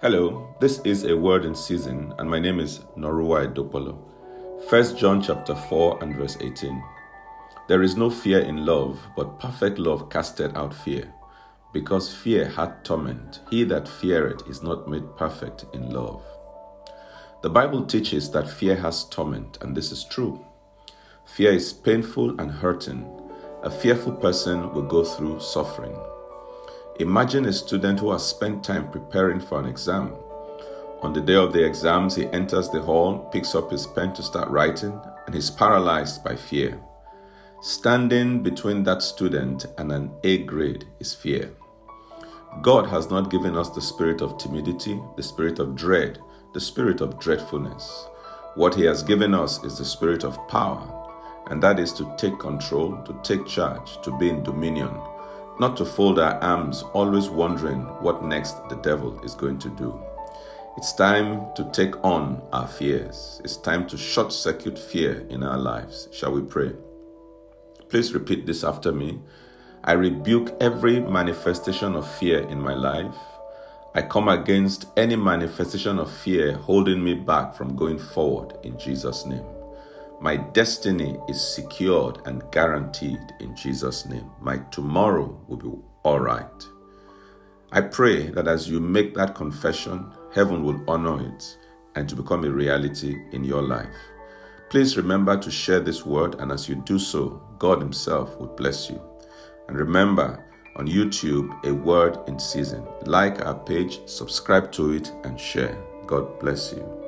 Hello, this is a word in season, and my name is Norua Edopolo. 1 John chapter 4 and verse 18. There is no fear in love, but perfect love casteth out fear, because fear hath torment. He that feareth is not made perfect in love. The Bible teaches that fear has torment, and this is true. Fear is painful and hurting. A fearful person will go through suffering. Imagine a student who has spent time preparing for an exam. On the day of the exams, he enters the hall, picks up his pen to start writing, and is paralyzed by fear. Standing between that student and an A grade is fear. God has not given us the spirit of timidity, the spirit of dread, the spirit of dreadfulness. What He has given us is the spirit of power, and that is to take control, to take charge, to be in dominion not to fold our arms, always wondering what next the devil is going to do. It's time to take on our fears. It's time to short circuit fear in our lives. Shall we pray? Please repeat this after me. I rebuke every manifestation of fear in my life. I come against any manifestation of fear holding me back from going forward in Jesus' name. My destiny is secured and guaranteed in Jesus' name. My tomorrow will be all right. I pray that as you make that confession, heaven will honor it and to become a reality in your life. Please remember to share this word, and as you do so, God Himself will bless you. And remember, on YouTube, a word in season. Like our page, subscribe to it, and share. God bless you.